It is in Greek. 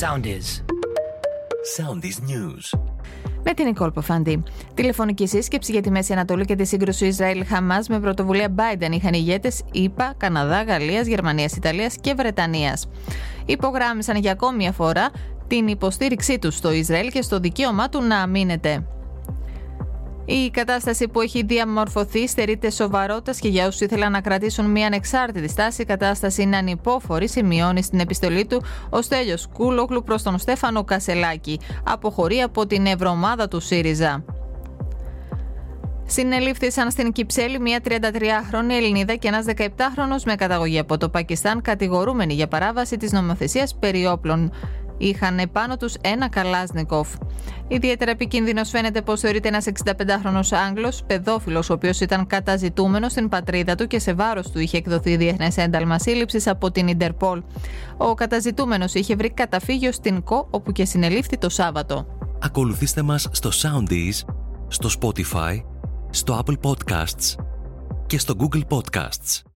Soundies. Soundies News. Με την Νικόλ Ποφάντη. Τηλεφωνική σύσκεψη για τη Μέση Ανατολή και τη σύγκρουση Ισραήλ-Χαμάς με πρωτοβουλία Biden είχαν ηγέτες ΗΠΑ, Καναδά, Γαλλίας, Γερμανίας, Ιταλίας και Βρετανίας. Υπογράμμισαν για ακόμη μια φορά την υποστήριξή τους στο Ισραήλ και στο δικαίωμά του να αμήνεται. Η κατάσταση που έχει διαμορφωθεί στερείται σοβαρότητας και για όσους ήθελαν να κρατήσουν μια ανεξάρτητη στάση, η κατάσταση είναι ανυπόφορη, σημειώνει στην επιστολή του ο Στέλιος Κούλογλου προς τον Στέφανο Κασελάκη. Αποχωρεί από την ευρωομάδα του ΣΥΡΙΖΑ. Συνελήφθησαν στην Κυψέλη μια 33χρονη Ελληνίδα και ένας 17χρονο με καταγωγή από το Πακιστάν, κατηγορούμενοι για παράβαση της νομοθεσίας περί όπλων είχαν επάνω τους ένα καλάσνικοφ. Ιδιαίτερα επικίνδυνος φαίνεται πως θεωρείται ένας 65χρονο Άγγλος, παιδόφιλος, ο οποίος ήταν καταζητούμενος στην πατρίδα του και σε βάρος του είχε εκδοθεί διεθνές ένταλμα σύλληψης από την Ιντερπολ. Ο καταζητούμενος είχε βρει καταφύγιο στην ΚΟ, όπου και συνελήφθη το Σάββατο. Ακολουθήστε μας στο Soundees, στο Spotify, στο Apple Podcasts και στο Google Podcasts.